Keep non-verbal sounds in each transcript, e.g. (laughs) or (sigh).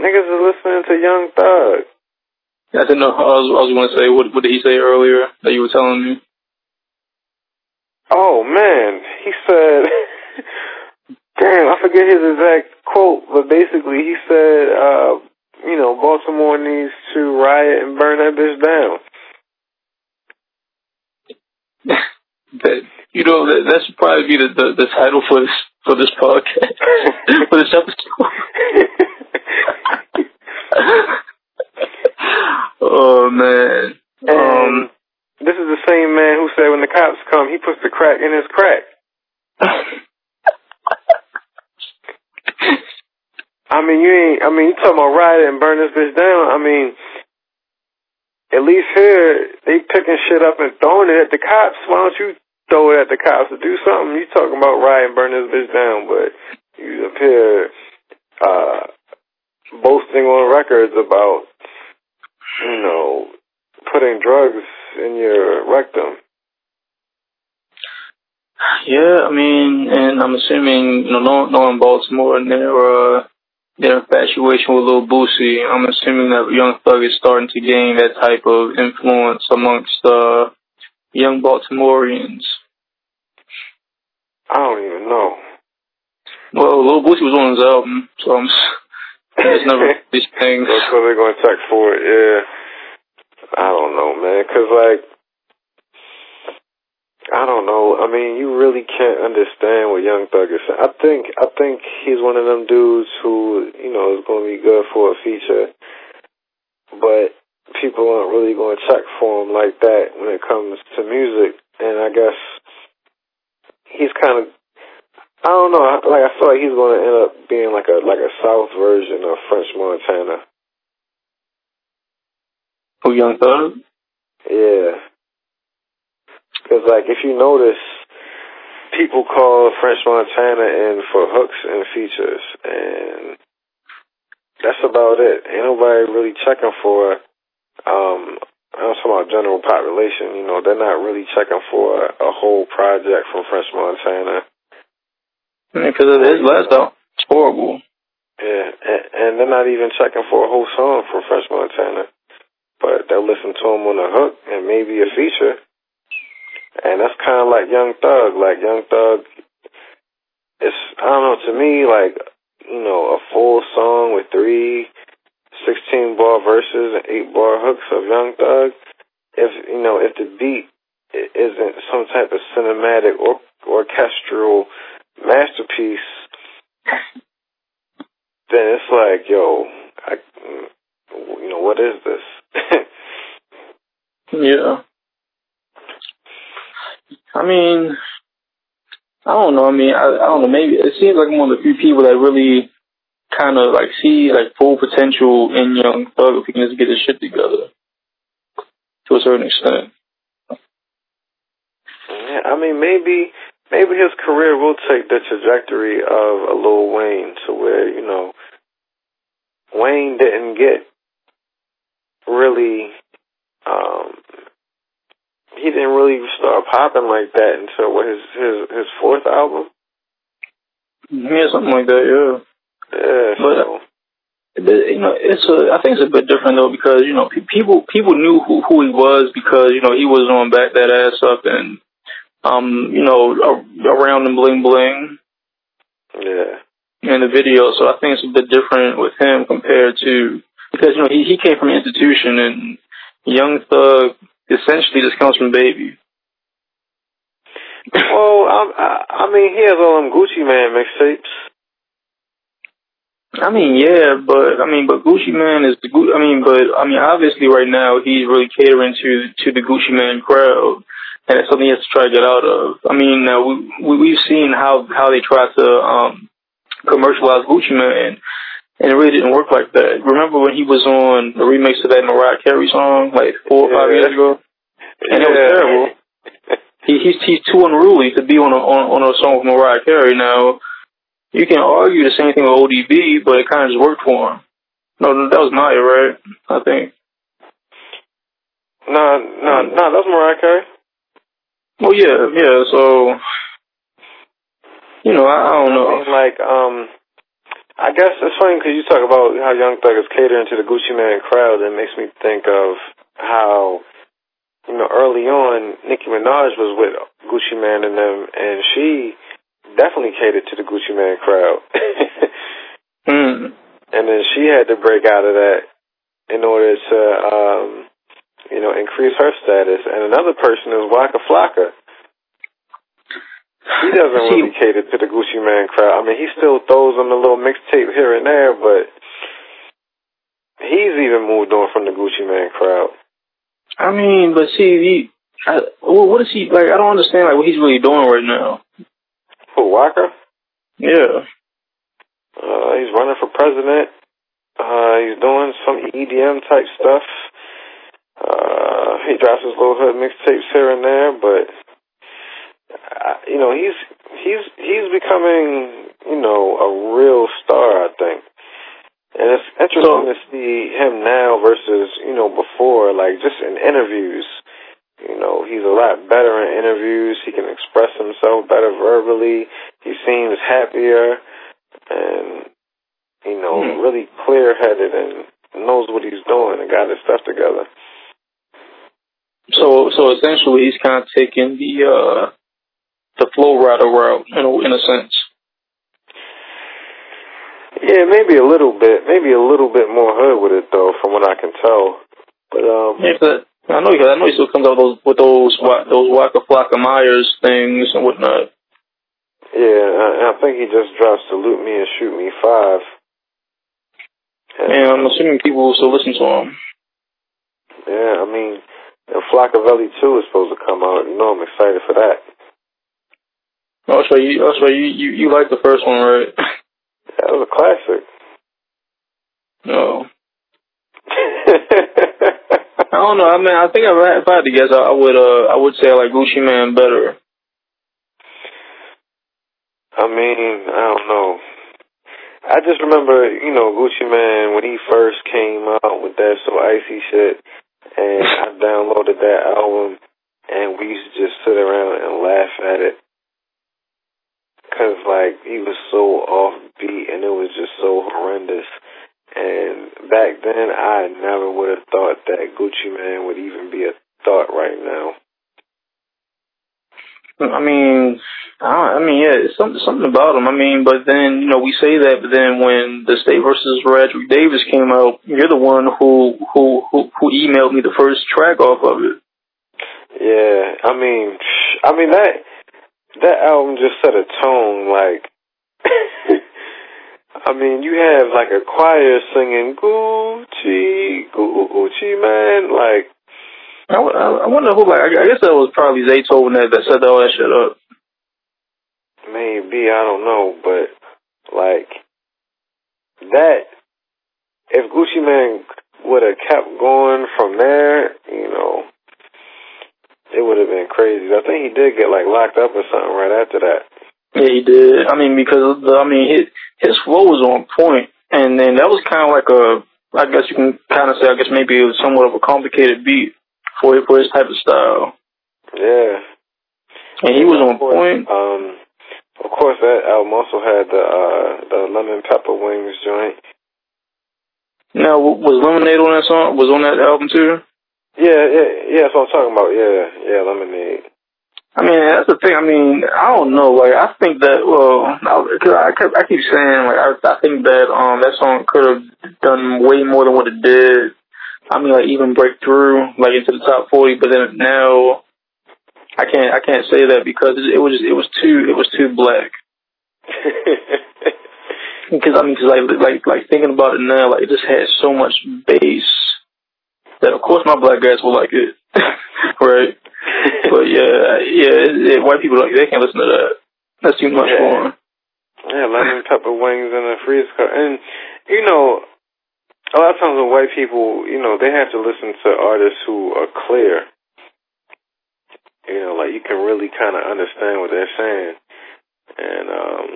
Niggas is listening to Young Thug. Yeah, I didn't know. I was, I was going to say, what, what did he say earlier that you were telling me? Oh man, he said, (laughs) damn, I forget his exact quote, but basically he said, uh, you know, Baltimore needs to riot and burn that bitch down. (laughs) that you know that that should probably be the the, the title for this for this podcast (laughs) for this episode. Oh man. And um, this is the same man who said when the cops come, he puts the crack in his crack. (laughs) I mean, you ain't. I mean, you talking about riot and burn this bitch down. I mean, at least here they picking shit up and throwing it at the cops. Why don't you throw it at the cops to do something? You talking about riot and burn this bitch down, but you up here uh, boasting on records about you know putting drugs in your rectum. Yeah, I mean, and I'm assuming, you know, knowing Baltimore and their uh, their infatuation with Lil Boosie, I'm assuming that Young Thug is starting to gain that type of influence amongst uh, young Baltimoreans. I don't even know. Well, Lil Boosie was on his album, so I'm. It's never (laughs) these things. So they're going to check for it. Yeah. I don't know, man. Cause like, I don't know. I mean, you really can't understand what Young Thug is saying. I think, I think he's one of them dudes who, you know, is going to be good for a feature, but people aren't really going to check for him like that when it comes to music. And I guess he's kind of, I don't know. Like I feel like he's going to end up being like a like a South version of French Montana. Who Young Thug? Yeah. Because, like, if you notice, people call French Montana in for hooks and features, and that's about it. Ain't nobody really checking for, um, I'm talking about general population, you know, they're not really checking for a, a whole project from French Montana. Because yeah, his last it's horrible. Yeah, and, and they're not even checking for a whole song from French Montana but they'll listen to him on a hook and maybe a feature. And that's kind of like Young Thug. Like Young Thug, it's I don't know. To me, like you know, a full song with three 16 bar verses and eight bar hooks of Young Thug. If you know, if the beat isn't some type of cinematic or orchestral masterpiece, then it's like, yo, I, you know, what is this? (laughs) yeah. I mean, I don't know. I mean, I, I don't know. Maybe it seems like I'm one of the few people that really kind of like see like full potential in Young Thug if he can just get his shit together to a certain extent. Yeah, I mean, maybe maybe his career will take the trajectory of a Lil Wayne to where you know Wayne didn't get really um he didn't really start popping like that until what his his his fourth album. Yeah, something like that. Yeah. Yeah. But so. you know, it's a. I think it's a bit different though because you know people people knew who who he was because you know he was on back that ass up and um you know around the bling bling. Yeah. In the video, so I think it's a bit different with him compared to because you know he he came from an institution and Young Thug essentially just comes from Baby. well, I, I mean, he has all them Gucci Mane mixtapes. I mean, yeah, but I mean, but Gucci Mane is the I mean, but I mean, obviously, right now he's really catering to to the Gucci Mane crowd, and it's something he has to try to get out of. I mean, uh, we, we we've seen how how they try to um commercialize Gucci Mane, and it really didn't work like that. Remember when he was on the remix of that Mariah Carey song like four or five years ago, and yeah. it was terrible. he, he's he's too unruly to be on a on, on a song with Mariah Carey. Now, you can argue the same thing with ODB, but it kind of just worked for him. No, that was Naya, right? I think. No, no, no, that was Mariah Carey. Well, yeah, yeah. So, you know, I, I don't know. I mean, like, um, I guess it's funny because you talk about how Young Thug is catering to the Gucci Mane crowd. It makes me think of how, you know, early on, Nicki Minaj was with Gucci Mane and them, and she definitely catered to the Gucci Mane crowd. (laughs) mm. And then she had to break out of that in order to, um, you know, increase her status. And another person is Waka Flocka. He doesn't really cater to the Gucci Mane crowd. I mean, he still throws on a little mixtape here and there, but he's even moved on from the Gucci Mane crowd. I mean, but see, he, I, what is he like? I don't understand like what he's really doing right now. Who Waka? Yeah. Uh, he's running for president. Uh, he's doing some EDM type stuff. Uh, he drops his little hood mixtapes here and there, but uh, you know, he's he's he's becoming, you know, a real star, I think. And it's interesting to see him now versus, you know, before, like just in interviews. You know, he's a lot better in interviews. He can express himself better verbally. He seems happier and, you know, hmm. really clear headed and knows what he's doing and got his stuff together. So, so essentially, he's kind of taking the uh, the Flo Rida route in a, in a sense. Yeah, maybe a little bit, maybe a little bit more hood with it though, from what I can tell. But um, yeah, I know, I know he still comes out with those with those those Waka Flocka Myers things and whatnot. Yeah, I, I think he just dropped "Salute Me and Shoot Me Five. And, yeah, I'm assuming people will still listen to him. Yeah, I mean, and Flockaveli 2 is supposed to come out. You know, I'm excited for that. Oh, so you, oh, so you, you, you like the first one, right? That was a classic. No. (laughs) I don't know. I mean, I think if I had to guess, I would, uh, I would say I like Gucci Mane better. I mean, I don't know. I just remember, you know, Gucci Mane when he first came out with that so icy shit, and I downloaded that album, and we used to just sit around and laugh at it. Cause like he was so offbeat and it was just so horrendous. And back then, I never would have thought that Gucci Mane would even be a thought right now. I mean, I, I mean, yeah, it's something something about him. I mean, but then you know we say that, but then when the State versus Radric Davis came out, you're the one who who who, who emailed me the first track off of it. Yeah, I mean, I mean that that album just set a tone. Like, (laughs) I mean, you have like a choir singing Gucci, Gucci Mane. Like, I, I wonder who. Like, I guess that was probably Zaytoven that that set all that shit up. Maybe I don't know, but like that. If Gucci Mane would have kept going from there, you know, it would have been crazy. I think he did get like locked up or something right after that. Yeah, he did. I mean, because the, I mean, his his flow was on point, and then that was kind of like a, I guess you can kind of say, I guess maybe it was somewhat of a complicated beat for for his type of style. Yeah. And he was on point. Um, of course, that album also had the uh, the lemon pepper wings joint. Now, was Lemonade on that song? Was on that album too? Yeah, yeah, yeah. That's what I'm talking about. Yeah, yeah, lemonade. I mean, that's the thing. I mean, I don't know. Like, I think that well, because I kept, I keep saying like I, I think that um that song could have done way more than what it did. I mean, like even break through like into the top forty. But then now, I can't I can't say that because it, it was just, it was too it was too black. (laughs) Because I mean, cause like like like thinking about it now, like it just had so much bass that of course my black guys will like it, (laughs) right? but yeah, yeah, it, it, white people like they can't listen to that. That's too much yeah. for them. Yeah, lemon pepper wings and a freeze cut, and you know, a lot of times with white people, you know, they have to listen to artists who are clear. You know, like you can really kind of understand what they're saying, and um,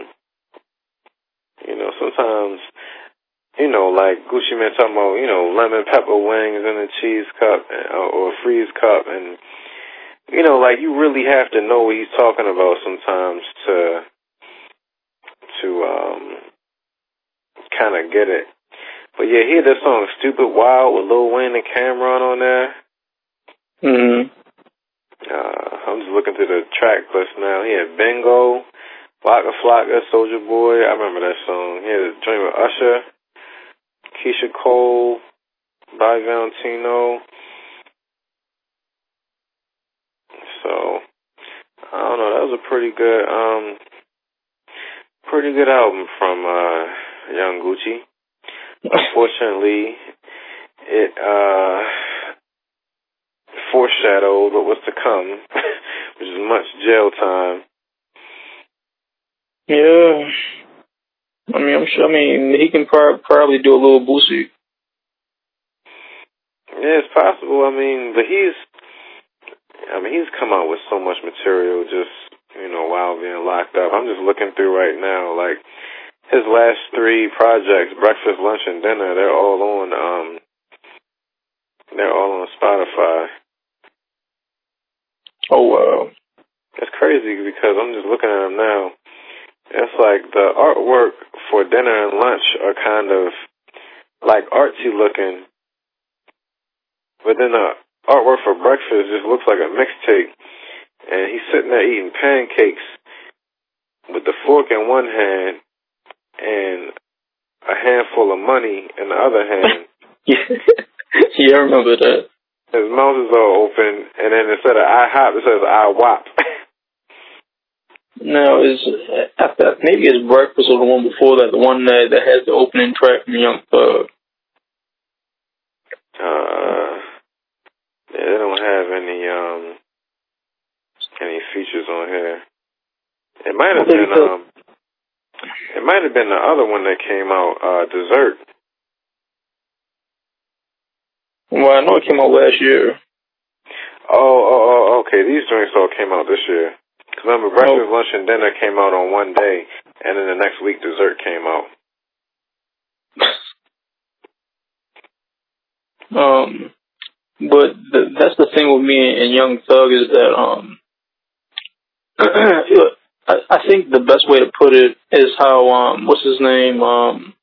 you know, sometimes you know, like Gucci Mane talking about, you know, lemon pepper wings in a cheese cup or, or a freeze cup, and you know, like you really have to know what he's talking about sometimes to to um kind of get it. But yeah, hear that song "Stupid Wild" with Lil Wayne and Cam'ron on there. Mhm. Uh, I'm just looking through the track list now. He had Bingo, Waka Flocka, Soulja Boy. I remember that song. He had a joint with Usher, Keyshia Cole, Bobby Valentino. So I don't know. That was a pretty good, um, pretty good album from uh, Young Gucci. Unfortunately, it uh, foreshadowed what was to come, (laughs) which is much jail time. Yeah. I mean, I'm sure. I mean, he can pro- probably do a little Boosie. Yeah, it's possible. I mean, but he's, I mean, he's come out with so much material just, you know, while being locked up. I'm just looking through right now, like, his last three projects, breakfast, lunch, and dinner, they're all on, um, they're all on Spotify. Oh wow. that's crazy because I'm just looking at them now. It's like the artwork for dinner and lunch are kind of like artsy looking, but then the artwork for breakfast just looks like a mixtape. And he's sitting there eating pancakes with the fork in one hand and a handful of money in the other hand. yeah, (laughs) (laughs) yeah, I remember that. His mouth is all open, and then instead of IHOP, it says I wop. no, is after maybe it's breakfast or the one before that, the one that that has the opening track from Young Thug. Uh, yeah, they don't have any um any features on here. It might have been um, it might have been the other one that came out, uh, Dessert. Well, I know it came out last year. Oh, oh, oh, okay. These drinks all came out this year. Cause remember, breakfast, oh. lunch, and dinner came out on one day, and then the next week, dessert came out. (laughs) um, but the, that's the thing with me and Young Thug is that um, (clears throat) I, I think the best way to put it is how um, what's his name um,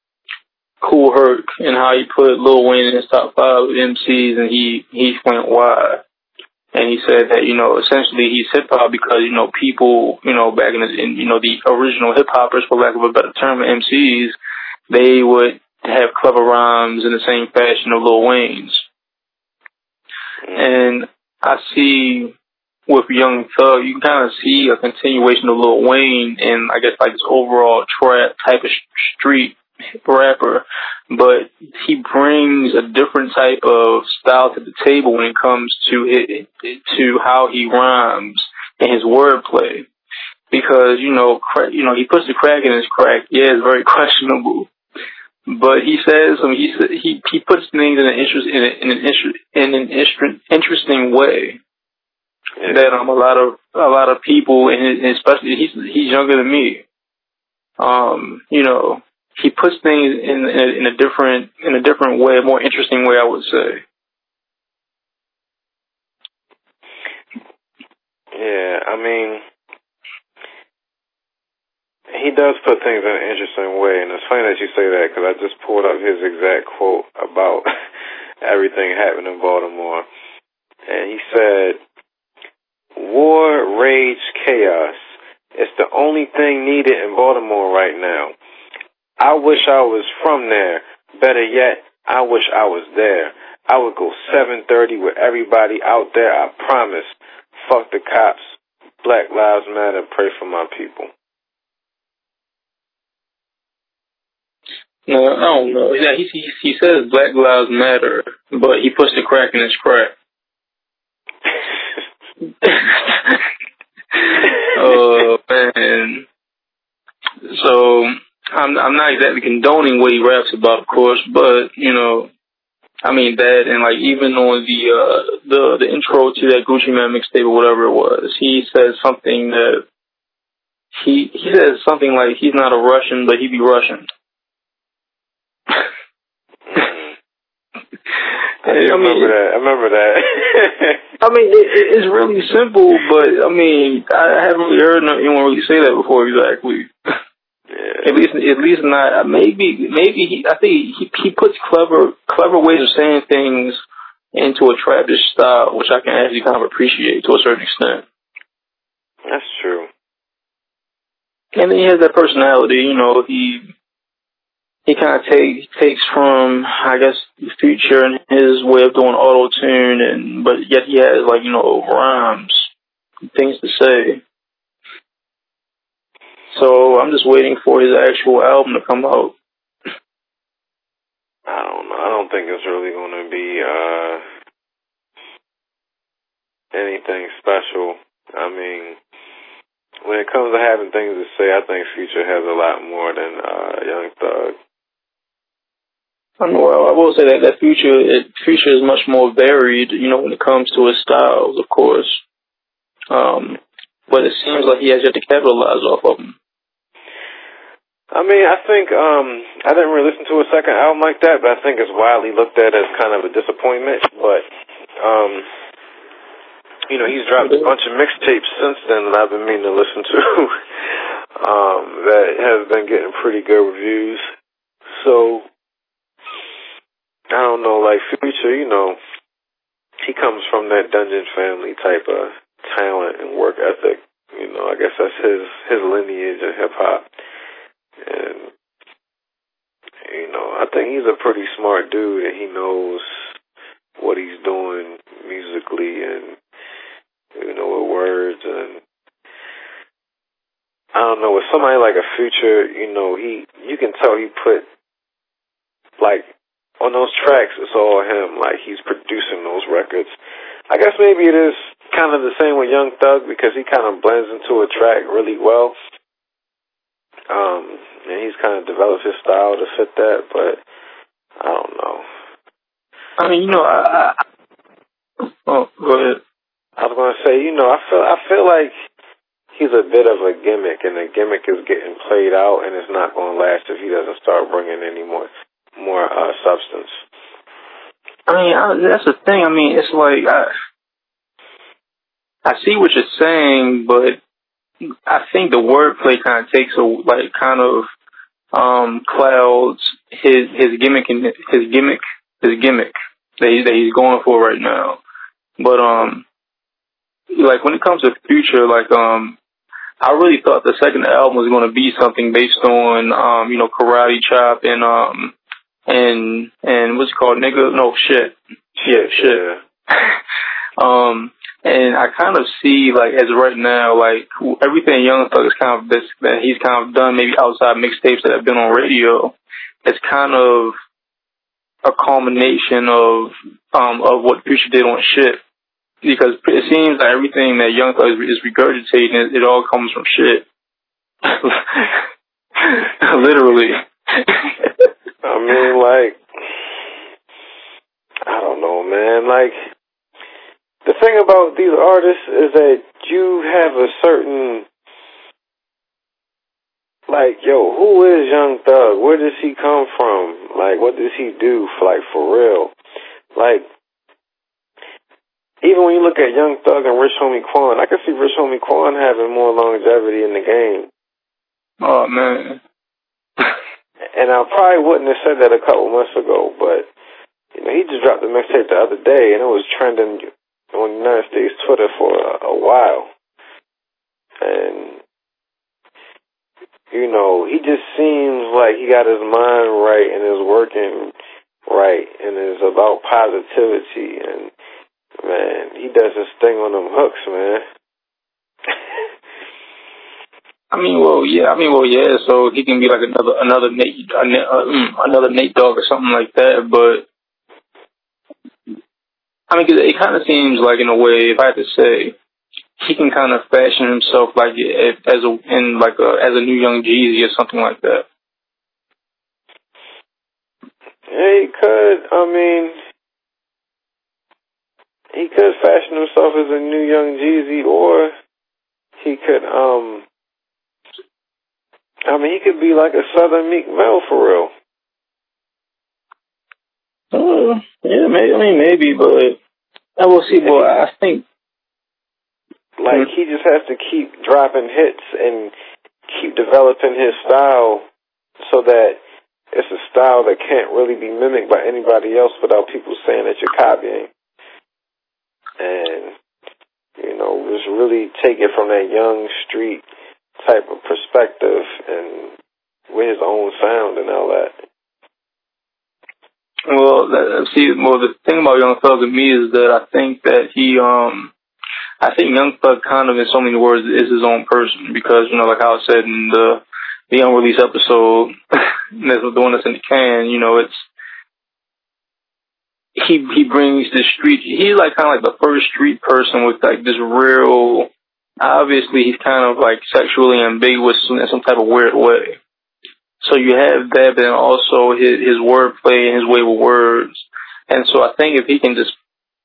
Kool Herc and how he put Lil Wayne in his top five MCs and he he went wide. And he said that, you know, essentially he's hip hop because, you know, people, you know, back in the, in, you know, the original hip hoppers, for lack of a better term, MCs, they would have clever rhymes in the same fashion of Lil Wayne's. And I see with Young Thug, you can kind of see a continuation of Lil Wayne and I guess like this overall trap type of street rapper, but he brings a different type of style to the table when it comes to it, to how he rhymes and his wordplay. Because you know, crack, you know, he puts the crack in his crack. Yeah, it's very (laughs) questionable, but he says I mean, he he he puts things in an interest in, a, in an interest in an interest, interesting way. Yeah. That um a lot of a lot of people and especially he's he's younger than me. Um, you know, he puts things in, in a, in a different in a different way, a more interesting way, I would say. Yeah, I mean, he does put things in an interesting way, and it's funny that you say that because I just pulled up his exact quote about (laughs) everything happening in Baltimore, and he said, "War, rage, chaos. It's the only thing needed in Baltimore right now." I wish I was from there. Better yet, I wish I was there. I would go 7:30 with everybody out there. I promise. Fuck the cops. Black Lives Matter. Pray for my people. No, I don't know. Yeah, he, he he says Black Lives Matter, but he puts the crack in his crack. (laughs) oh man. So I'm I'm not exactly condoning what he raps about, of course, but you know, I mean that, and like even on the uh the the intro to that Gucci Mane mixtape or whatever it was, he says something that he he says something like he's not a Russian, but he be Russian. I, I mean, remember that. I remember that. (laughs) I mean, it, it's really simple, but I mean, I haven't really heard anyone really say that before. Exactly. Yeah, At least, at least not. Maybe, maybe he. I think he he puts clever, clever ways of saying things into a trapish style, which I can actually kind of appreciate to a certain extent. That's true. And then he has that personality. You know, he he kind of take, takes from, I guess, future and his way of doing auto tune, and but yet he has like you know rhymes, things to say. So I'm just waiting for his actual album to come out. I don't know. I don't think it's really going to be uh anything special. I mean, when it comes to having things to say, I think Future has a lot more than uh Young Thug. I know. I will say that that Future, it, Future is much more varied. You know, when it comes to his styles, of course. Um, but it seems like he has yet to capitalize off of them. I mean, I think um I didn't really listen to a second album like that, but I think it's widely looked at as kind of a disappointment. But um you know, he's dropped a bunch of mixtapes since then that I've been meaning to listen to. (laughs) um, that has been getting pretty good reviews. So I don't know, like Future, you know, he comes from that Dungeon family type of talent and work ethic. You know, I guess that's his his lineage in hip hop. And you know, I think he's a pretty smart dude and he knows what he's doing musically and you know, with words and I don't know, with somebody like a future, you know, he you can tell he put like on those tracks it's all him, like he's producing those records. I guess maybe it is kind of the same with Young Thug because he kind of blends into a track really well. Um, and he's kind of developed his style to fit that, but I don't know. I mean, you know, I, I oh, go ahead. I was gonna say, you know, I feel I feel like he's a bit of a gimmick, and the gimmick is getting played out, and it's not going to last if he doesn't start bringing any more more uh, substance. I mean, I, that's the thing. I mean, it's like I I see what you're saying, but I think the wordplay kind of takes a like kind of um clouds his his gimmick and his gimmick his gimmick that, he, that he's going for right now. But um, like when it comes to future, like um, I really thought the second album was going to be something based on um, you know, karate chop and um, and and what's it called, nigga? No shit, yeah, shit. (laughs) um, and I kind of see like as right now, like everything Young Thug is kind of this that he's kind of done maybe outside mixtapes that have been on radio. It's kind of a culmination of um of what Future did on shit. Because it seems like everything that Young Thug is regurgitating, it, it all comes from shit. (laughs) Literally. (laughs) I mean, like, I don't know, man. Like, the thing about these artists is that you have a certain like, yo, who is Young Thug? Where does he come from? Like, what does he do? For, like, for real? Like, even when you look at Young Thug and Rich Homie Quan, I can see Rich Homie Quan having more longevity in the game. Oh man. And I probably wouldn't have said that a couple months ago, but you know, he just dropped the mixtape the other day, and it was trending on United States Twitter for a, a while. And, you know, he just seems like he got his mind right and is working right and is about positivity. And, man, he does his thing on them hooks, man. I mean, well, yeah. I mean, well, yeah. So he can be like another another Nate, uh, another Nate Dogg or something like that. But I mean, cause it kind of seems like, in a way, if I had to say, he can kind of fashion himself like as a in like a as a new young Jeezy or something like that. Yeah, he could. I mean, he could fashion himself as a new young Jeezy, or he could. um I mean, he could be like a Southern Meek Mill for real. Uh, yeah, maybe. I mean, maybe, but I will see. Well, I think like he just has to keep dropping hits and keep developing his style so that it's a style that can't really be mimicked by anybody else without people saying that you're copying. And, you know, just really take it from that young street type of perspective and with his own sound and all that. Well, see, well, the thing about Young Thug to me is that I think that he, um, I think Young Thug kind of, in so many words, is his own person because, you know, like I said in the the unreleased episode, (laughs) that's one that's in the can, you know, it's he he brings the street. He's like kind of like the first street person with like this real. Obviously, he's kind of like sexually ambiguous in some type of weird way. So you have that, but then also his, his wordplay and his way with words. And so I think if he can just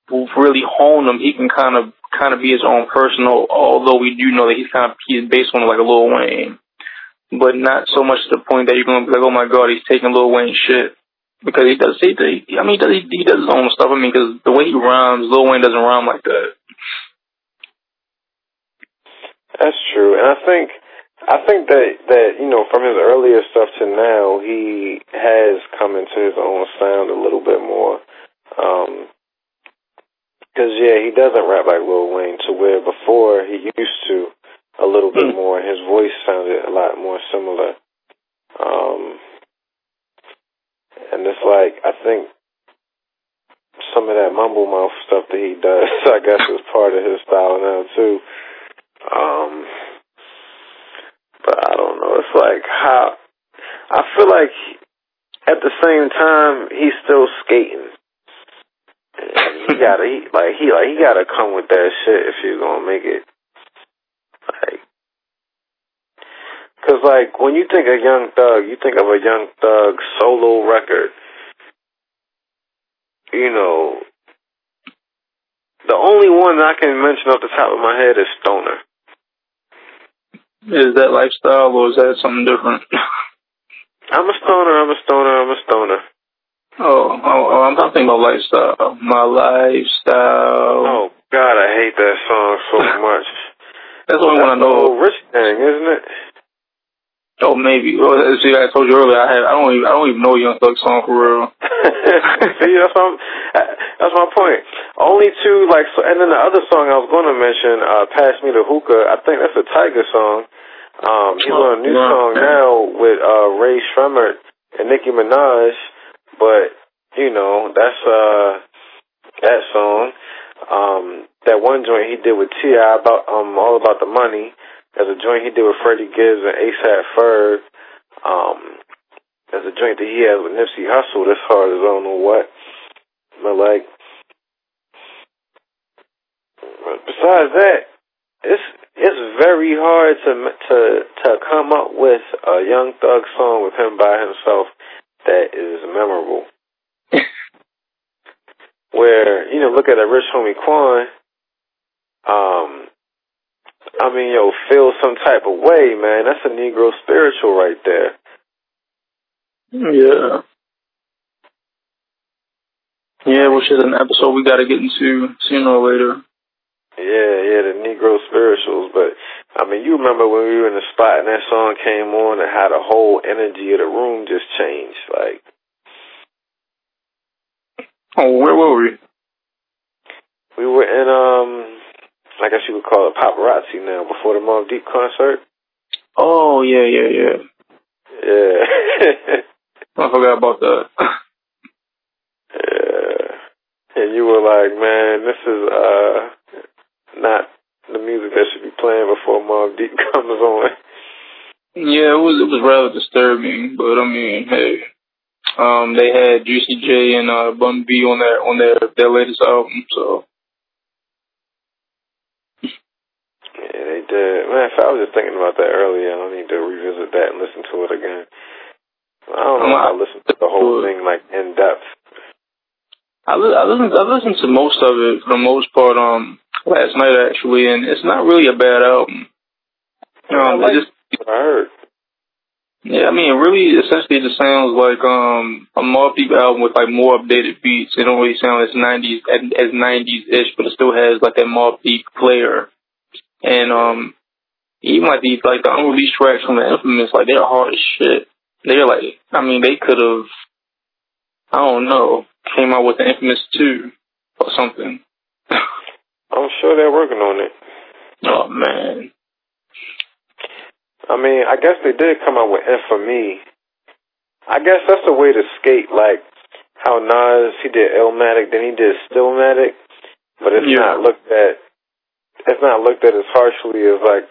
really hone them, he can kind of kind of be his own person. Although we do know that he's kind of he's based on like a Lil Wayne, but not so much to the point that you're gonna be like, oh my god, he's taking Lil Wayne shit because he does. He, I mean, he does. He, does his own stuff. I mean, because the way he rhymes, Lil Wayne doesn't rhyme like that. That's true, and I think I think that that you know from his earlier stuff to now, he has come into his own sound a little bit more. Um, Cause yeah, he doesn't rap like Lil Wayne to where before he used to a little bit hmm. more. His voice sounded a lot more similar. Um, and it's like I think some of that mumble mouth stuff that he does, (laughs) I guess, is part of his style now too. Um, but I don't know. It's like how I feel like at the same time he's still skating. And he (laughs) gotta he like he like he gotta come with that shit if you're gonna make it. Like, cause like when you think of Young Thug, you think of a Young Thug solo record. You know, the only one I can mention off the top of my head is Stoner. Is that lifestyle or is that something different? I'm a stoner, I'm a stoner, I'm a stoner. Oh, oh, oh I'm not thinking about lifestyle. My lifestyle. Oh God, I hate that song so (laughs) much. That's the only one I know. Rich thing, isn't it? Oh, maybe. Well, see, I told you earlier. I have. I don't even. I don't even know Young Thug song for real. (laughs) see, that's my. That's my point. Only two like, so, and then the other song I was going to mention, uh, "Pass Me the Hookah." I think that's a Tyga song. Um, he's on a new song now with uh, Rae Sremmurd and Nicki Minaj, but you know that's uh that song. Um, that one joint he did with T.I. about um all about the money. There's a joint he did with Freddie Gibbs and ASAP Ferg. Um, there's a joint that he has with Nipsey Hussle that's hard as I don't know what. But like, besides that, it's it's very hard to to to come up with a Young Thug song with him by himself that is memorable. (laughs) Where you know, look at a Rich Homie Quan. Um, I mean, yo, feel some type of way, man. That's a Negro spiritual right there. Yeah. Yeah, which is an episode we got to get into sooner or later. Yeah, yeah, the Negro spirituals. But I mean, you remember when we were in the spot and that song came on and how the whole energy of the room just changed. Like, oh, where were we? We were in um, I guess you would call it paparazzi now before the Mobb Deep concert. Oh yeah, yeah, yeah. Yeah. (laughs) I forgot about that. yeah. And you were like, man, this is uh not the music that should be playing before Mobb Deep (laughs) comes on. Yeah, it was it was rather disturbing, but I mean, hey, um, they had Juicy J and uh, Bun B on their on their their latest album, so. Yeah, they did. Man, I was just thinking about that earlier. I need to revisit that and listen to it again. I don't know. I listened to the whole thing like in depth. I, li- I listened. I listened to most of it for the most part. Um, last night actually, and it's not really a bad album. Um, I like just, I heard. Yeah, I mean, really essentially just sounds like um a Mobb Deep album with like more updated beats. It don't really sound as nineties as nineties ish, but it still has like that Mobb Deep flair. And um even like these like the unreleased tracks from the Infamous, like they're hard as shit. they're like, I mean, they could have, I don't know, came out with the infamous two or something. I'm sure they're working on it. Oh man. I mean, I guess they did come out with infamy. I guess that's a way to skate, like how Nas he did Illmatic, then he did Stillmatic, but it's Yeah. not looked at. It's not looked at as harshly as like,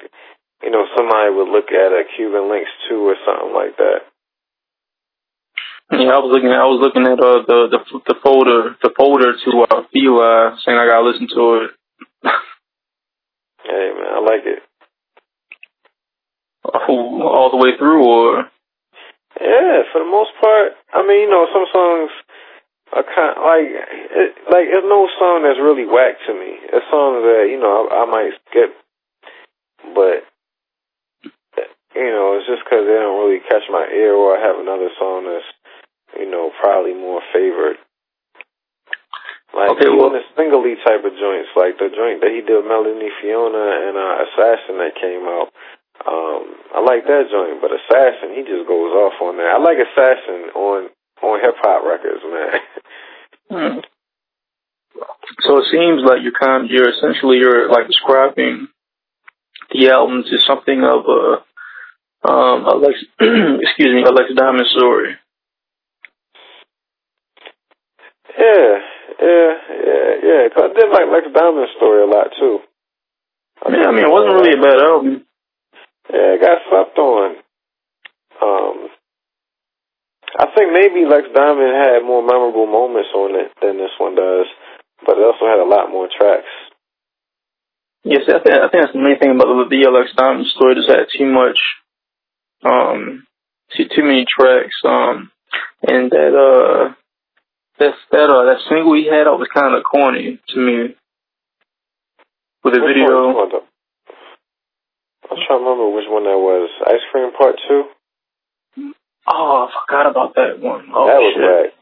you know, somebody would look at a Cuban Links two or something like that. Yeah, I was looking. I was looking at uh, the the the folder the folder to uh, Fila, saying I gotta listen to it. (laughs) Hey man, I like it. all, all the way through, or Yeah, for the most part. I mean, you know, some songs are kind like it, like there's no song that's really whack to me. It's songs that you know I, I might skip, but you know it's just because they don't really catch my ear, or I have another song that's you know probably more favored. Like Okay, even well- the singly type of joints, like the joint that he did with Melanie Fiona and uh, Assassin that came out. Um, I like that joint, but Assassin, he just goes off on that. I like Assassin on on hip hop records, man. Hmm. So it seems like you're kind, you're essentially you're like describing the album to something of a um Alex, (clears throat) excuse me, Alex Diamond story. yeah, yeah, yeah, yeah. Cause I did like Lex Diamond's story a lot too. I Yeah, I mean it wasn't really a bad album. Yeah, it got slept on. Um, I think maybe Lex Diamond had more memorable moments on it than this one does, but it also had a lot more tracks. Yes, I think I think that's the main thing about the, the Alex Diamond story. Just had too much, um, too too many tracks. Um, and that uh, that that uh that single he had out was kind of corny to me. With the Which video. one? Hold up. I'm trying to remember which one that was. Ice Cream Part Two. Oh, I forgot about that one. Oh that was shit. whack.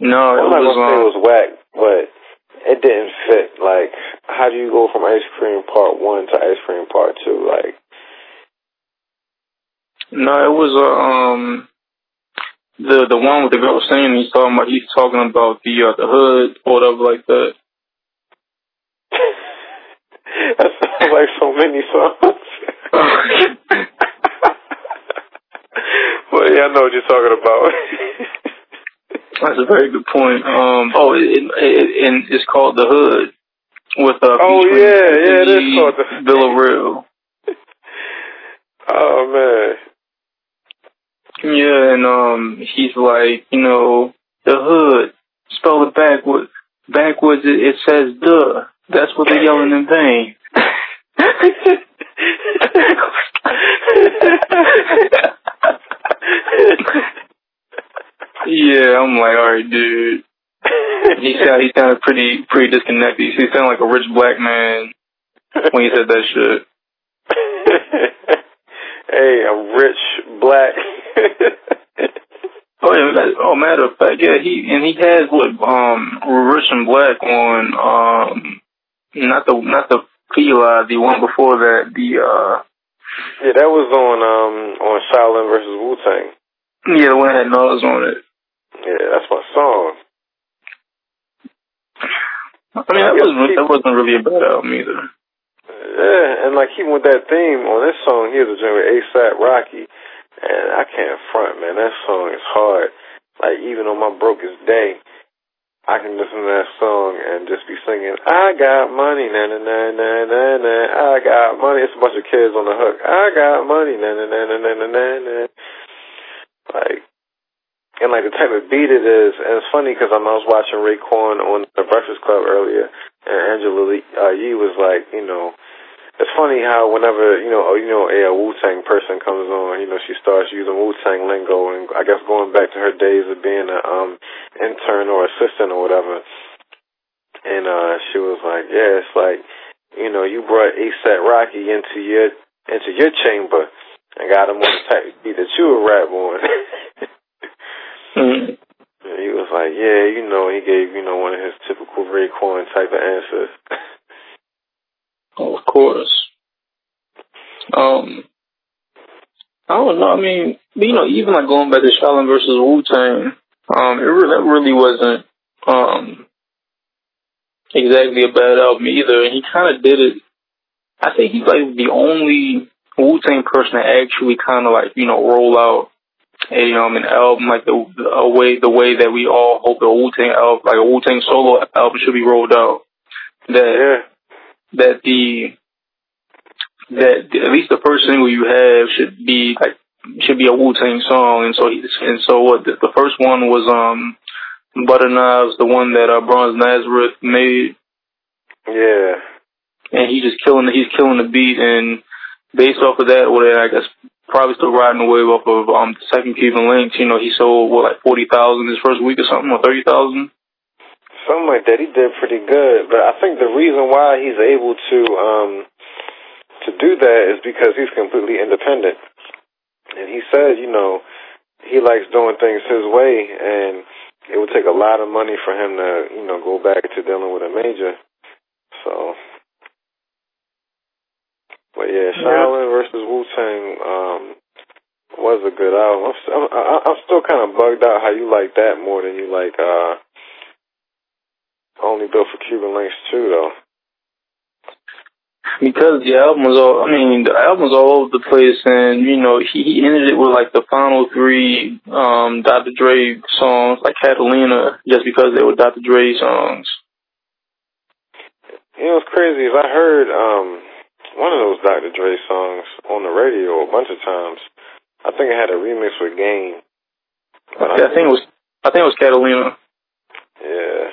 No, it I'm not was gonna say it um, was whack, but it didn't fit. Like, how do you go from Ice Cream Part One to Ice Cream Part Two? Like, no, it was uh, um the the one with the girl singing. He's talking about he's talking about the uh, the hood or whatever like that. (laughs) that sounds like so many songs. (laughs) well, yeah, I know what you're talking about. That's a very good point. Um, oh, it, it, it, and it's called the hood with uh. Oh, yeah, yeah, it is called The- Villa Real. (laughs) oh man. Yeah, and um, he's like, you know, the hood. Spell it backwards. Backwards, it, it says "duh." That's what they're yelling in vain. yeah, I'm like, all right, dude. He sounded, he sounded pretty, pretty disconnected. He sounded like a rich black man when he said that shit. (laughs) hey, a rich black. (laughs) Oh yeah, oh matter of fact, yeah, he and he has what um Rich and Black on um not the not the Fila, the one before that, the uh yeah, that was on um on Shaolin versus Wu Tang. yeah, the one that had Nas on it. Yeah, that's my song. I mean that wasn't that wasn't really a bad album either. Yeah, and like even with that theme on this song here, the joint with ASAP Rocky, and I can't front, man. That song is hard. Like even on my brokest day, I can listen to that song and just be singing, "I got money, na na na na na na. I got money." It's a bunch of kids on the hook. I got money, na na na na na na na na. Like, and like the type of beat it is, and it's funny because I was watching Raekwon on the Breakfast Club earlier, and Angela Lee, uh, Yee was like, you know, it's funny how whenever you know you know a, Wu Tang person comes on, you know she starts using Wu Tang lingo, and I guess going back to her days of being a um intern or assistant or whatever. And uh she was like, yeah, it's like you know you brought ASAP Rocky into your into your chamber and got him on the type of beat that you would rap on. Mm. (laughs) And he was like, yeah, you know, he gave you know one of his typical Raekwon type of answers. (laughs) Of course. Um I don't know. I mean, you know, even like going back to Shaolin versus Wu Tang, um, it really, that really wasn't um exactly a bad album either. And he kind of did it. I think he's like the only Wu Tang person to actually kind of like you know roll out a um an album like the a way the way that we all hope a Wu Tang album like a Wu Tang solo album should be rolled out. That Yeah. That the that at least the first single you have should be like should be a Wu Tang song, and so he and so what the, the first one was um Butter Knives, the one that uh, Bronze Nazareth made, Yeah. and he just killing he's killing the beat, and based off of that, what I guess probably still riding the wave off of um the second Cuban Links. You know, he sold what like forty thousand his first week or something, or thirty thousand. Something like that. He did pretty good. But I think the reason why he's able to um to do that is because he's completely independent. And he said, you know, he likes doing things his way and it would take a lot of money for him to, you know, go back to dealing with a major. So but yeah, Shaolin versus Wu Tang um, was a good album. I'm, I'm, I'm still kind of bugged out how you like that more than you like uh, Only Built for Cuban Links too, though. because the album was all I mean, the album was all over the place and, you know, he, he ended it with like the final three um Dr. Dre songs, like Catalina, just because they were Dr. Dre songs. You know what's crazy is I heard um, one of those Dr. Dre songs on the radio a bunch of times. I think it had a remix with Game. But I think it was I think it was Catalina. Yeah.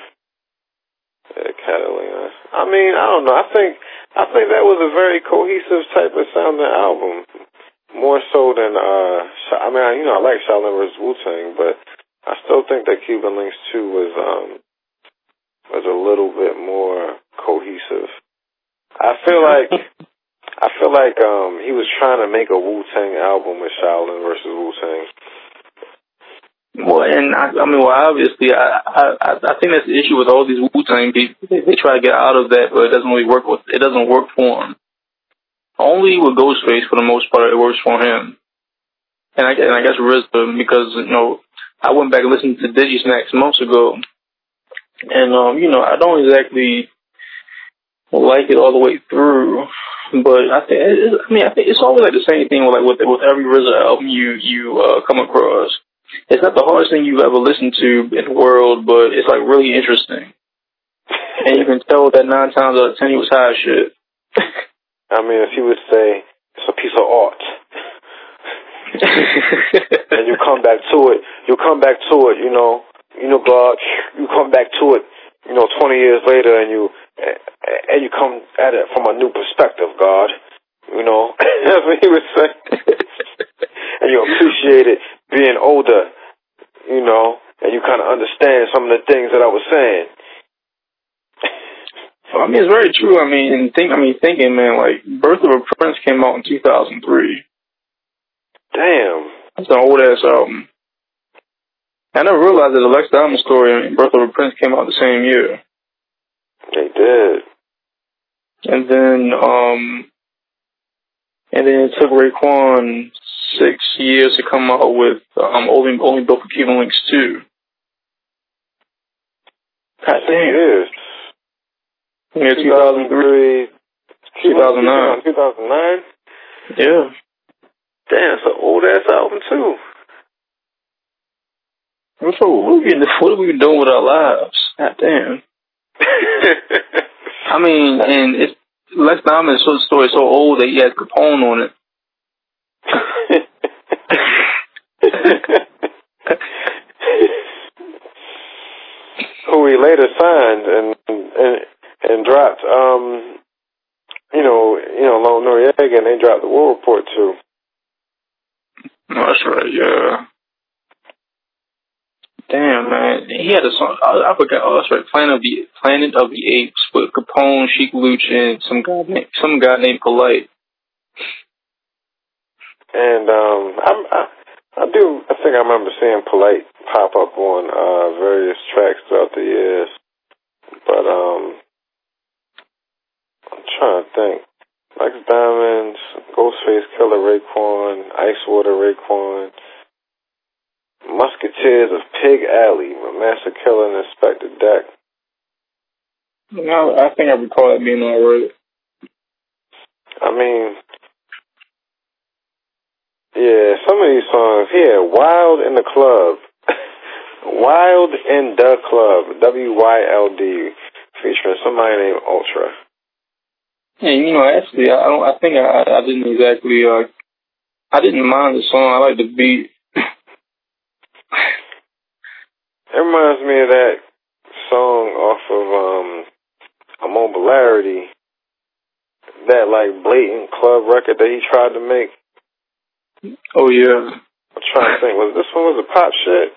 Catalina. I mean, I don't know. I think I think that was a very cohesive type of sounding album. More so than uh I mean, you know, I like Shaolin vs. Wu Tang, but I still think that Cuban Links 2 was um was a little bit more cohesive. I feel like I feel like um he was trying to make a Wu Tang album with Shaolin versus Wu Tang. Well, and I, I mean, well, obviously, I, I I think that's the issue with all these Wu Tang people. They, try to get out of that, but it doesn't really work. With it doesn't work for them. Only with Ghostface, for the most part, it works for him. And I and I guess RZA because you know I went back and listened to Digi Snacks months ago, and um, you know I don't exactly like it all the way through. But I think I mean I think it's always like the same thing with like with with every RZA album you you uh, come across it's not the hardest thing you've ever listened to in the world, but it's like really interesting. And you can tell that nine times out of ten he was high shit. I mean, if he would say it's a piece of art, and you come back to it, you come back to it, you know, you know, God, you come back to it, you know, 20 years later, and you and you come at it from a new perspective, God. You know, he would say, and you appreciate it being older, you know, and you kind of understand some of the things that I was saying. (laughs) I mean, it's very true. I mean, and think. I mean, thinking, man, like Birth of a Prince came out in 2003. Damn. That's an old ass album. I never realized that the Lex Diamond story and Birth of a Prince came out the same year. They did. And then, um, and then it took Raekwon six years to come out with um only only built for Cuban Links two. God damn. Years. Yeah, 2003. 2009. 2009. Yeah. Damn, it's an old ass album too. So what are we what are we doing with our lives? God damn. (laughs) I mean, and it's Lex Diamond's story is so old that he has Capone on it. (laughs) Who he later signed and and and dropped um you know, you know, Lone Noreaga and they dropped the War Report too. That's right, yeah. Damn man, he had a song. I, I forgot. Oh, that's right. Planet of the Planet of the Apes with Capone, Sheek Louch, and some guy named some guy named Polite. And um, I'm, I I do I think I remember seeing Polite pop up on uh various tracks throughout the years, but um, I'm trying to think. Lex Diamonds, Ghostface Killah, Raekwon, Ice Water Raekwon. Musketeers of Pig Alley Masta Killa and Inspectah Deck. No, I think I recall that being already. I mean, yeah, some of these songs here, Wild in the Club. (laughs) Wild in the Club, W-Y-L-D, featuring somebody named Ultra. Yeah, you know, actually, I don't. I think I, I didn't exactly. Uh, I didn't mind the song. I like the beat. (coughs) it reminds me of that song off of um, Immobilarity, that like blatant club record that he tried to make. Oh yeah. I'm trying to think. Was this one was a pop shit?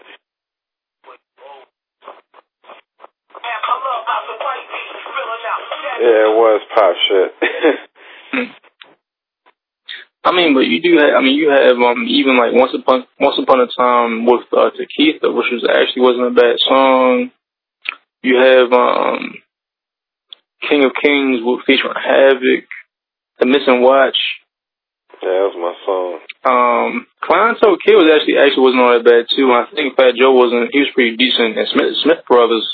Yeah, it was pop shit. (laughs) I mean, but you do have. I mean, you have um even like once upon once upon a time with uh, Tekitha, which was actually wasn't a bad song. You have um King of Kings with featuring Havoc, The Missing Watch. Yeah, that was my song. Um, Clientele Kid was actually actually wasn't all that bad too. I think Fat Joe wasn't. He was pretty decent. And Smith Smith Brothers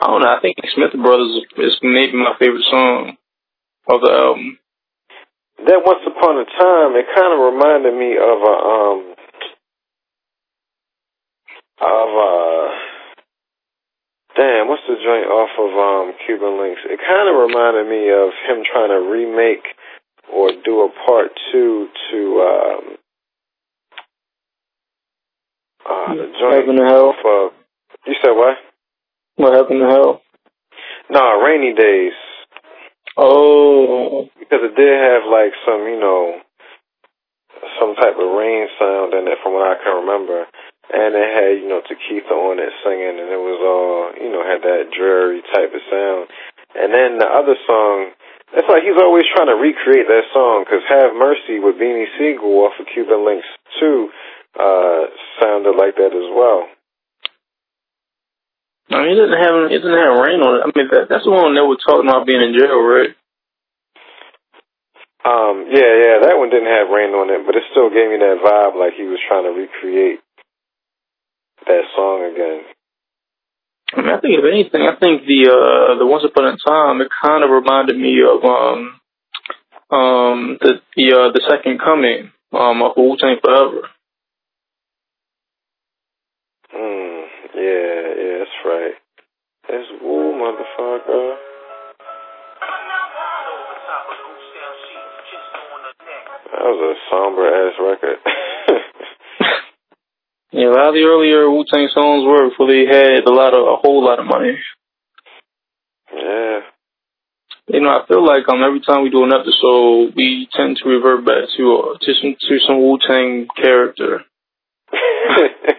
I don't know. I think Smith Brothers is maybe my favorite song of the album. That Once Upon a Time, it kind of reminded me of a um of uh damn, what's the joint off of um Cuban Links? It kind of reminded me of him trying to remake or do a part two to um uh the joint and Hell. of, you said what? What happened to hell? Nah, rainy days. Oh. Because it did have like some, you know, some type of rain sound in it from what I can remember. And it had, you know, Tekitha on it singing and it was all, you know, had that dreary type of sound. And then the other song, it's like he's always trying to recreate that song because Have Mercy with Beanie Sigel off of Cuban Links 2 uh, sounded like that as well. I mean, it didn't have it didn't have rain on it. I mean, that, that's the one that was talking about being in jail, right? Um, yeah, yeah, that one didn't have rain on it, but it still gave me that vibe like he was trying to recreate that song again. I mean, I think if anything, I think the uh the Once Upon a Time it kind of reminded me of um um the the uh the Second Coming um of Wu Tang Forever. Hmm. Yeah, yeah, that's right. It's woo, motherfucker. That was a somber ass record. (laughs) yeah, a lot of the earlier Wu Tang songs were before they had a lot of a whole lot of money. Yeah. You know, I feel like um every time we do an episode, we tend to revert back to uh, to some to some Wu Tang character. (laughs)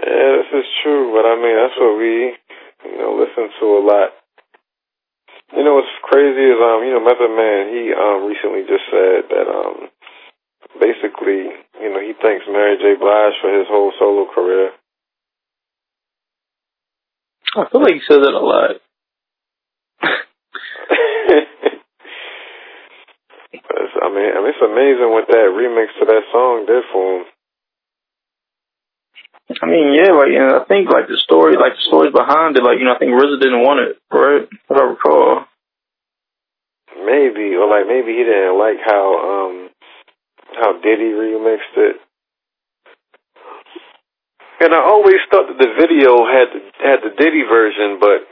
Yeah, this is true, but I mean that's what we, you know, listen to a lot. You know what's crazy is um, you know, Method Man, he um recently just said that um basically, you know, he thanks Mary J. Blige for his whole solo career. I feel like he says that a lot. I mean, I mean, it's amazing what that remix to that song did for him. I mean, yeah, like, I think, like, the story, like, the stories behind it, like, you know, I think RZA didn't want it, right? If I recall. Maybe, or, like, maybe he didn't like how, um, how Diddy remixed it. And I always thought that the video had the, had the Diddy version, but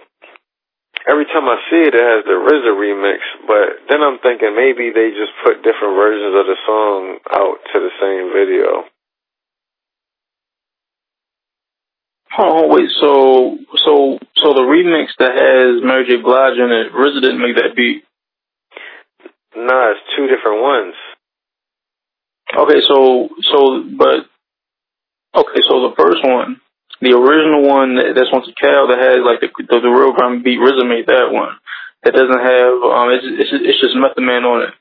every time I see it, it has the RZA remix. But then I'm thinking maybe they just put different versions of the song out to the same video. Oh wait, so so so the remix that has Mary J. Blige in it, RZA didn't make that beat. Nah, it's two different ones. Okay, so so but okay, so the first one, the original one that, that's on Cal that has like the, the the real drum beat, RZA made that one. That doesn't have um, it's it's it's just Method Man on it.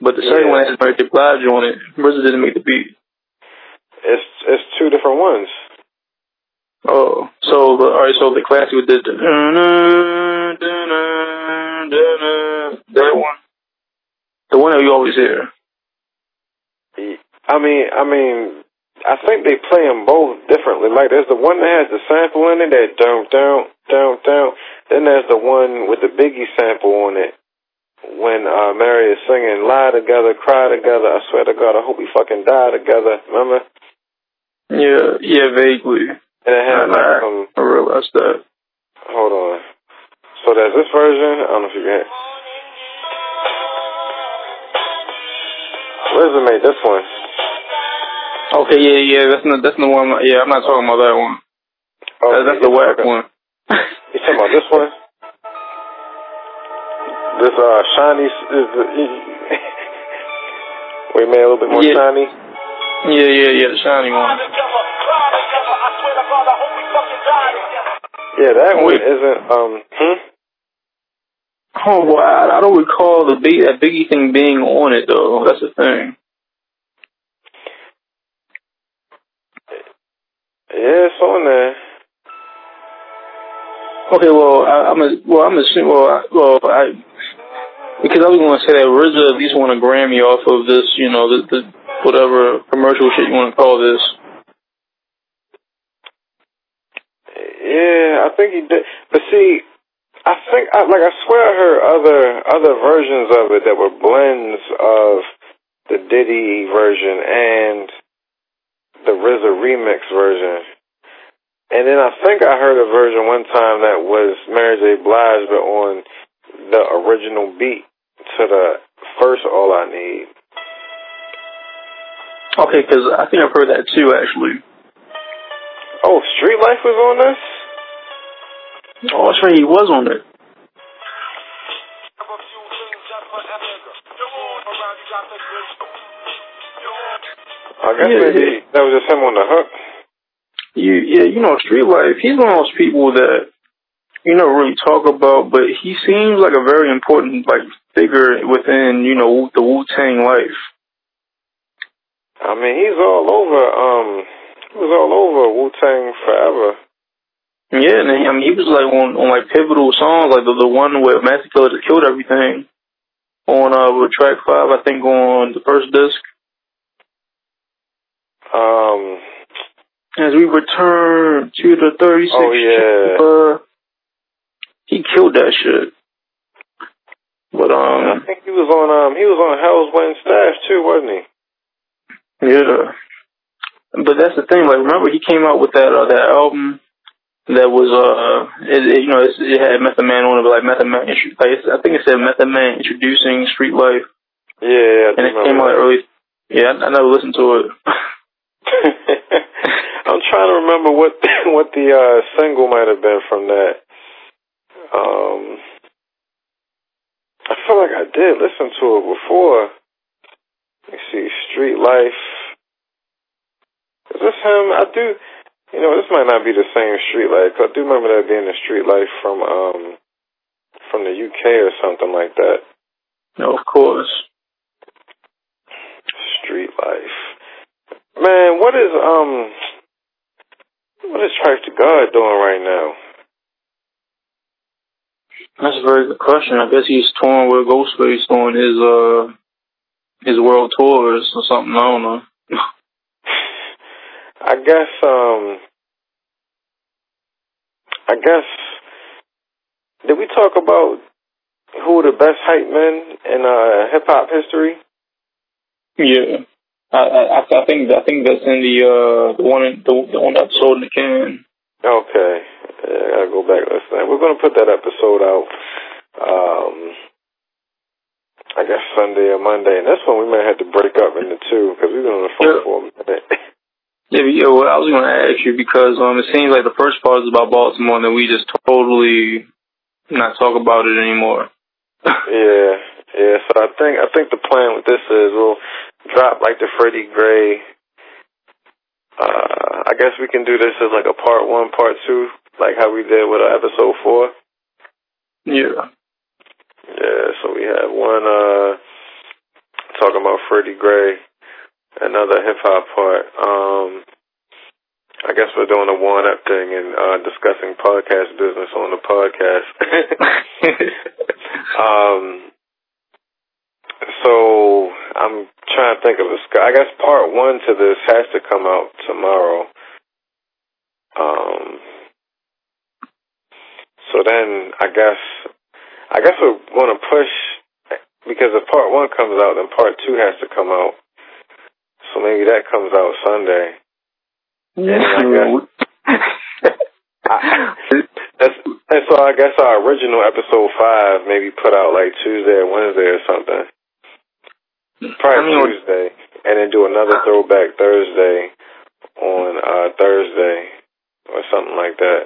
But the second one has Mary J. Blige on it. RZA didn't make the beat. It's it's two different ones. Oh, so the all right, so the classic with the that one, the one that you always hear. I mean, I mean, I think they play them both differently. Like there's the one that has the sample in it that don't don't don't don't. Then there's the one with the Biggie sample on it. When uh Mary is singing "Lie Together, Cry Together," I swear to God, I hope we fucking die together. Remember? Yeah, yeah, vaguely. And it had like some. I realized that. Hold on. So there's this version. I don't know if you can. Resume, this one. Okay, yeah, yeah, that's not that's the one. Yeah, I'm not talking about that one. Oh, That- that's the whack one. (laughs) You talking about this one? This uh shiny is the (laughs) we made a little bit more Yeah. shiny. Yeah, yeah, yeah, the shiny one. Yeah, that one isn't um hmm? Oh, well, I, I don't recall the big that Biggie thing being on it though. That's the thing. Yeah, it's on there. Okay, well, I, I'm a, well, I'm assuming, well, I, well, I, because I was going to say that RZA at least won a Grammy off of this, you know, the, the whatever commercial shit you want to call this. Yeah, I think he did. But see, I think, I, like, I swear I heard other other versions of it that were blends of the Diddy version and the RZA remix version. And then I think I heard a version one time that was Mary J. Blige, but on the original beat to the first All I Need. Okay, because I think I've heard that too, actually. Oh, Street Life was on this? Oh, that's right, he was on it. I guess Yeah, maybe yeah. that was just him on the hook. You, yeah, you know, Street Life, he's one of those people that, you know, really talk about, but he seems like a very important, like, figure within, you know, the Wu-Tang life. I mean, he's all over. Um, he was all over Wu Tang forever. Yeah, and he, I mean, he was like on, on like pivotal songs, like the the one where Masta Killa just killed everything on uh with track five, I think on the first disc. Um, As we return to the thirty six, Oh, yeah. uh, he killed that shit. But um, I think he was on. Um, he was on Hellz Wind Staff too, wasn't he? yeah. But that's the thing. Like, remember he came out with that uh, that album that was uh, it, it, you know, it's, it had Method Man on it, but like Method Man, like I think it said Method Man introducing Street Life. Yeah, I and it came out early. Yeah, I, I never listened to it. (laughs) (laughs) I'm trying to remember what (laughs) what the uh, single might have been from that. Um, I feel like I did listen to it before. Let me see, Street Life. Is this him? I do. You know, this might not be the same Street Life. I do remember that being a Street Life from um from the UK or something like that. no, of course. Street Life. Man, what is um what is Trife Da God doing right now? That's a very good question. I guess he's touring with Ghostface on his uh his world tours or something. I don't know. (laughs) I guess um I guess did we talk about who are the best hype men in uh hip hop history? Yeah, I, I I think I think that's in the uh the one in, the, the one episode in the can. Okay. Yeah, I gotta go back listen. We're gonna put that episode out um I guess Sunday or Monday, and that's when we might have to break up into two because we've been on the phone Yeah. for a minute. (laughs) Yeah, yeah. Well, I was going to ask you because um it seems like the first part is about Baltimore, and then we just totally not talk about it anymore. (laughs) Yeah, yeah. So I think I think the plan with this is we'll drop like the Freddie Gray. Uh, I guess we can do this as like a part one, part two, like how we did with uh, episode four. yeah. Yeah. So we have one uh talking about Freddie Gray, another hip hop part. Um, I guess we're doing a one up thing and uh discussing podcast business on the podcast. (laughs) (laughs) um, so I'm trying to think of a. I guess part one to this has to come out tomorrow. Um. So then I guess I guess we're going to push because if part one comes out, then part two has to come out. So maybe that comes out Sunday. Yeah. And I guess, (laughs) I, that's, and so I guess our original episode five maybe put out like Tuesday or Wednesday or something. Probably I mean, Tuesday, and then do another throwback Thursday on uh Thursday or something like that.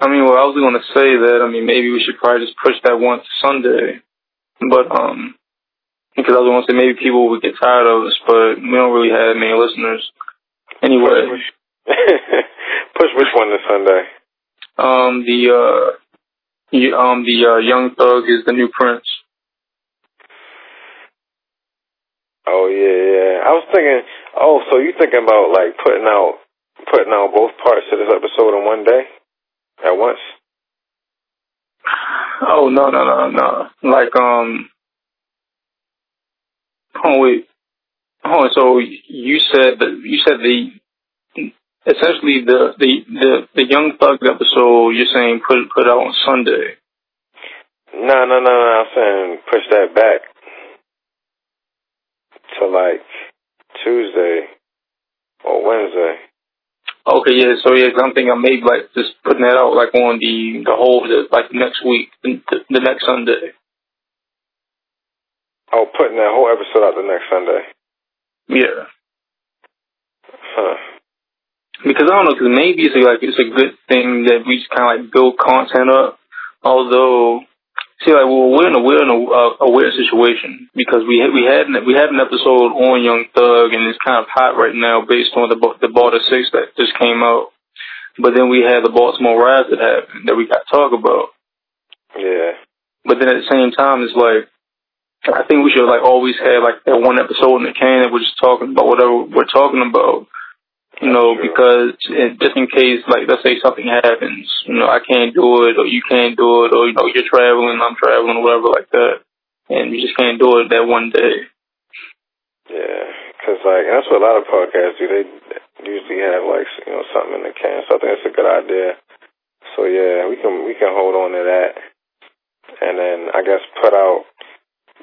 I mean, well, I was going to say that. I mean, maybe we should probably just push that one to Sunday, but um, because I was going to say maybe people would get tired of us, but we don't really have many listeners. Anyway, Push, (laughs) push which one to Sunday? um, the uh, y- um, the uh, Young Thug is the new Prince. Oh yeah, yeah. I was thinking. Oh, so you thinking about like putting out putting out both parts of this episode in one day at once? Oh no no no no! Like um, oh wait, oh so you said that you said the essentially the the the the Young Thug episode you're saying put put out on Sunday. No, no, no, no. I'm saying push that back to like Tuesday or Wednesday. Okay, yeah. So yeah, 'cause I'm thinking I maybe like just putting that out like on the the whole the, like next week, the, the next Sunday. Oh, putting that whole episode out the next Sunday. Yeah, Huh. because I don't know, because maybe it's like it's a good thing that we just kind of like build content up. Although, see, like well, we're in a we're in a, a, a weird situation because we we had an, we had an episode on Young Thug and it's kind of hot right now based on the the Barter Six that just came out. But then we had the Baltimore riots that happened that we got to talk about. Yeah. But then at the same time, it's like I think we should like always have like that one episode in the can that we're just talking about whatever we're talking about. You know, because it, just in case, like, let's say something happens, you know, I can't do it, or you can't do it, or you know, you're traveling, I'm traveling, or whatever like that, and we just can't do it that one day. Yeah, because like that's what a lot of podcasts do. They usually have like you know something in the can. So I think it's a good idea. So yeah, we can we can hold on to that, and then I guess put out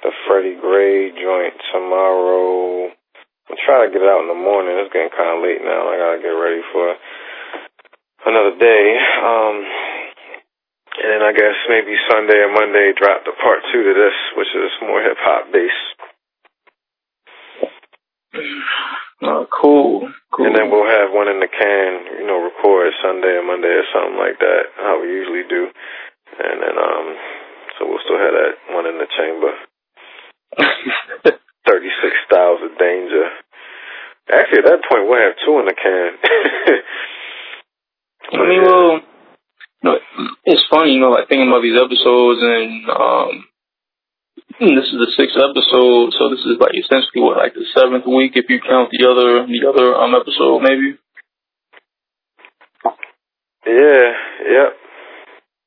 the Freddie Gray joint tomorrow. I'm trying to get out in the morning. It's getting kind of late now. I gotta get ready for another day. Um, and then I guess maybe Sunday or Monday drop the part two to this, which is more hip hop based. Uh, (sighs) cool, cool. And then we'll have one in the can, you know, record Sunday or Monday or something like that, how we usually do. And then, um, so we'll still have that one in the chamber. (laughs) 36 styles of danger. Actually, at that point, we'll have two in the can. (laughs) I mean, well, you know, it's funny, you know, like thinking about these episodes, and um, this is the sixth episode, so this is like essentially what, like the seventh week if you count the other the other um episode, maybe. yeah, yep.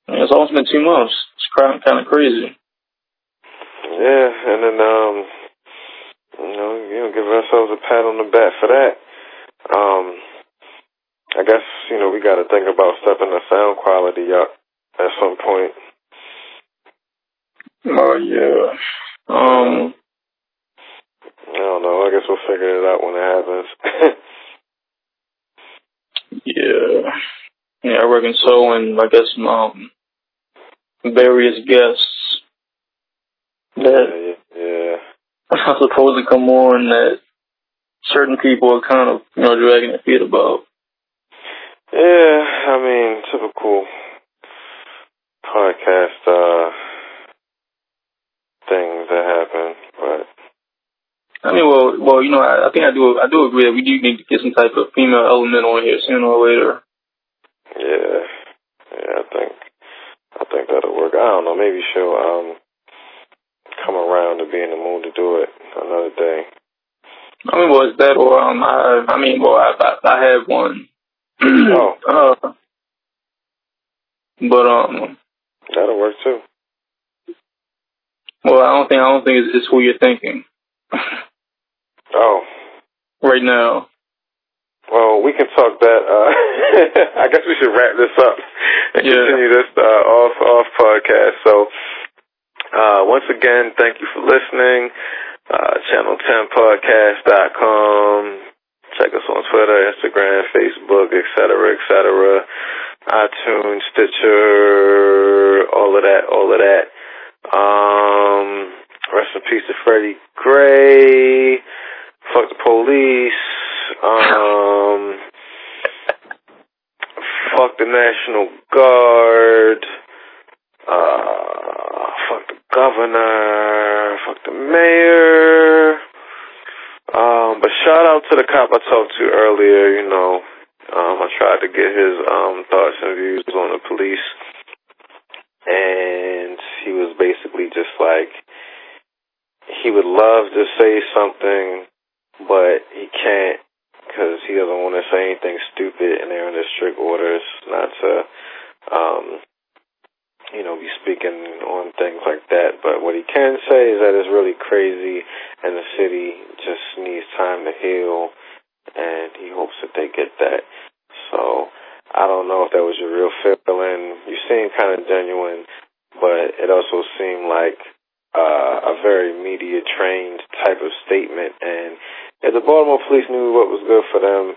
It's almost been two months. It's kind kind of crazy. Yeah, and then, um, you know, you know, give ourselves a pat on the back for that. Um, I guess, you know, we got to think about stepping the sound quality up at some point. Oh yeah. Um. I don't know. I guess we'll figure it out when it happens. (laughs) Yeah. Yeah, I reckon so, and I guess um various guests that yeah, yeah. Are supposed to come on that certain people are kind of you know dragging their feet about. Yeah, I mean, typical podcast uh things that happen, but I mean, well, well, you know, I, I think I do, I do agree that we do need to get some type of female element on here sooner or later. yeah, yeah, I think I think that'll work. I don't know, maybe she'll um come around to be in the mood to do it another day. I mean, well, it's that or um, I, I mean, well, I, I, I have one. (clears throat) Oh. uh, but um, That'll work too. Well, I don't think I don't think it's, it's who you're thinking. (laughs) oh. Right now. Well, we can talk that. Uh, (laughs) I guess we should wrap this up and yeah. continue this uh, off off podcast. So, uh, once again, thank you for listening. Uh, Channel10podcast.com. Check us on Twitter, Instagram, Facebook, etc., etc. iTunes, Stitcher, all of that, all of that. Um, rest in peace to Freddie Gray. Fuck the police. Um, fuck the National Guard. Uh, governor. Fuck the mayor. Um, but shout out to the cop I talked to earlier. You know, um, I tried to get his um thoughts and views on the police, and he was basically just like he would love to say something, but he can't because he doesn't want to say anything stupid, and they're under strict orders not to um you know, be speaking on things like that. But what he can say is that it's really crazy and the city just needs time to heal and he hopes that they get that. So I don't know if that was your real feeling. You seem kind of genuine, but it also seemed like uh, a very media trained type of statement. And if the Baltimore police knew what was good for them,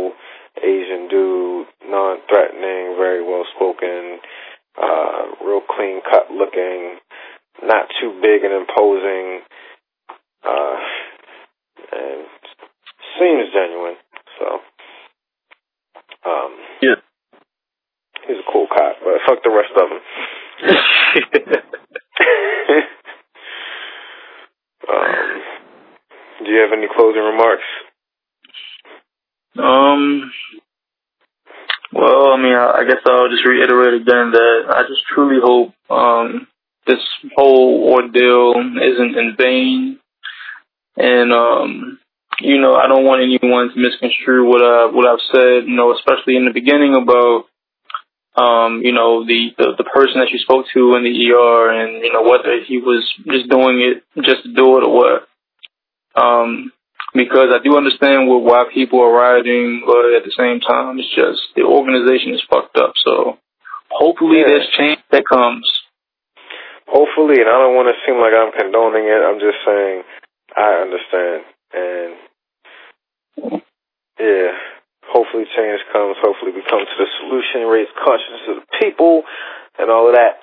ordeal isn't in vain, and um, you know, I don't want anyone to misconstrue what I what I've said. You know, especially in the beginning about um, you know, the, the, the person that you spoke to in the ER and, you know, whether he was just doing it just to do it or what. Um, because I do understand what, why people are rioting, but at the same time, it's just the organization is fucked up. So hopefully yeah. there's change that comes. Hopefully, and I don't want to seem like I'm condoning it. I'm just saying I understand, and yeah, hopefully change comes. Hopefully we come to the solution, raise consciousness of the people, and all of that.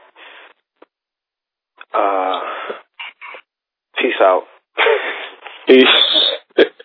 Uh, peace out. Peace. (laughs)